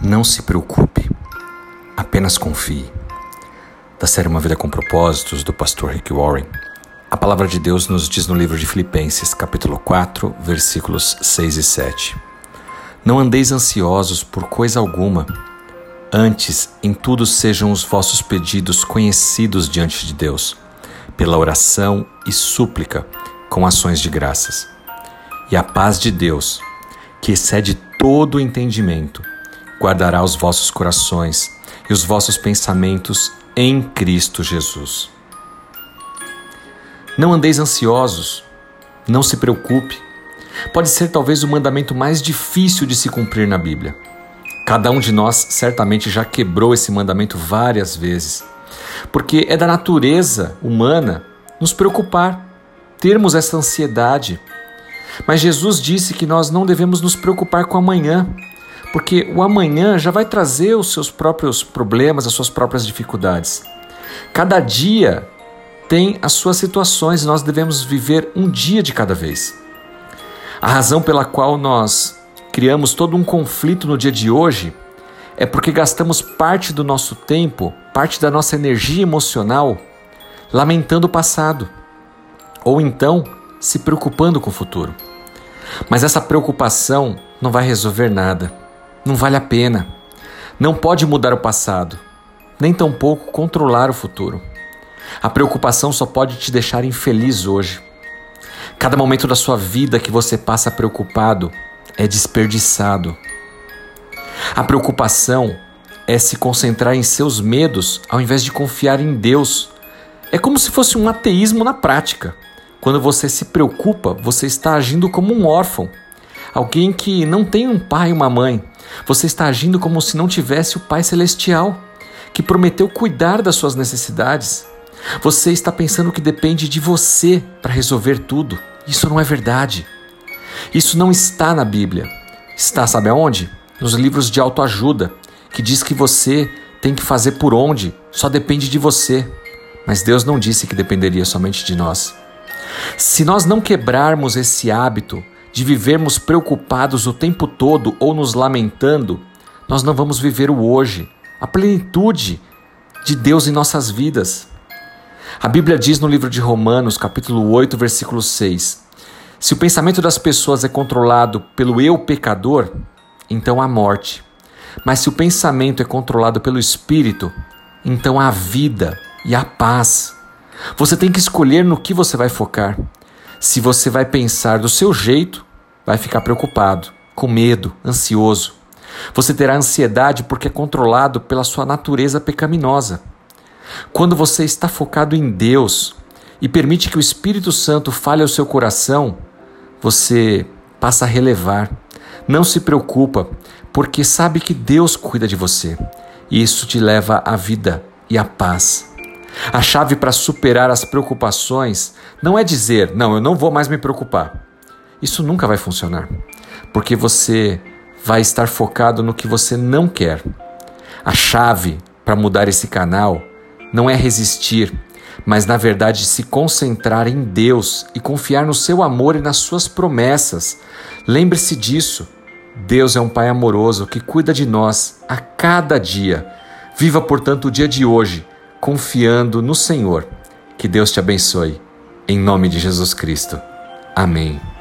Não se preocupe, apenas confie. Da série Uma Vida com Propósitos, do pastor Rick Warren, a palavra de Deus nos diz no livro de Filipenses, capítulo 4, versículos 6 e 7. Não andeis ansiosos por coisa alguma, antes em tudo sejam os vossos pedidos conhecidos diante de Deus, pela oração e súplica, com ações de graças. E a paz de Deus, que excede todo o entendimento, guardará os vossos corações e os vossos pensamentos em Cristo Jesus. Não andeis ansiosos, não se preocupe. Pode ser talvez o mandamento mais difícil de se cumprir na Bíblia. Cada um de nós certamente já quebrou esse mandamento várias vezes, porque é da natureza humana nos preocupar, termos essa ansiedade. Mas Jesus disse que nós não devemos nos preocupar com amanhã, porque o amanhã já vai trazer os seus próprios problemas, as suas próprias dificuldades. Cada dia tem as suas situações e nós devemos viver um dia de cada vez. A razão pela qual nós criamos todo um conflito no dia de hoje é porque gastamos parte do nosso tempo, parte da nossa energia emocional lamentando o passado ou então se preocupando com o futuro. Mas essa preocupação não vai resolver nada. Não vale a pena. Não pode mudar o passado, nem tampouco controlar o futuro. A preocupação só pode te deixar infeliz hoje. Cada momento da sua vida que você passa preocupado é desperdiçado. A preocupação é se concentrar em seus medos ao invés de confiar em Deus. É como se fosse um ateísmo na prática. Quando você se preocupa, você está agindo como um órfão, alguém que não tem um pai e uma mãe, você está agindo como se não tivesse o Pai Celestial, que prometeu cuidar das suas necessidades. Você está pensando que depende de você para resolver tudo. Isso não é verdade. Isso não está na Bíblia. Está, sabe aonde? Nos livros de autoajuda, que diz que você tem que fazer por onde, só depende de você. Mas Deus não disse que dependeria somente de nós. Se nós não quebrarmos esse hábito de vivermos preocupados o tempo todo ou nos lamentando, nós não vamos viver o hoje, a plenitude de Deus em nossas vidas. A Bíblia diz no livro de Romanos, capítulo 8, versículo 6: Se o pensamento das pessoas é controlado pelo eu pecador, então há morte. Mas se o pensamento é controlado pelo espírito, então há vida e há paz. Você tem que escolher no que você vai focar. Se você vai pensar do seu jeito, vai ficar preocupado, com medo, ansioso. Você terá ansiedade porque é controlado pela sua natureza pecaminosa. Quando você está focado em Deus e permite que o Espírito Santo fale ao seu coração, você passa a relevar. Não se preocupa, porque sabe que Deus cuida de você. E isso te leva à vida e à paz. A chave para superar as preocupações não é dizer, não, eu não vou mais me preocupar. Isso nunca vai funcionar, porque você vai estar focado no que você não quer. A chave para mudar esse canal não é resistir, mas na verdade se concentrar em Deus e confiar no seu amor e nas suas promessas. Lembre-se disso. Deus é um Pai amoroso que cuida de nós a cada dia. Viva, portanto, o dia de hoje confiando no Senhor. Que Deus te abençoe. Em nome de Jesus Cristo. Amém.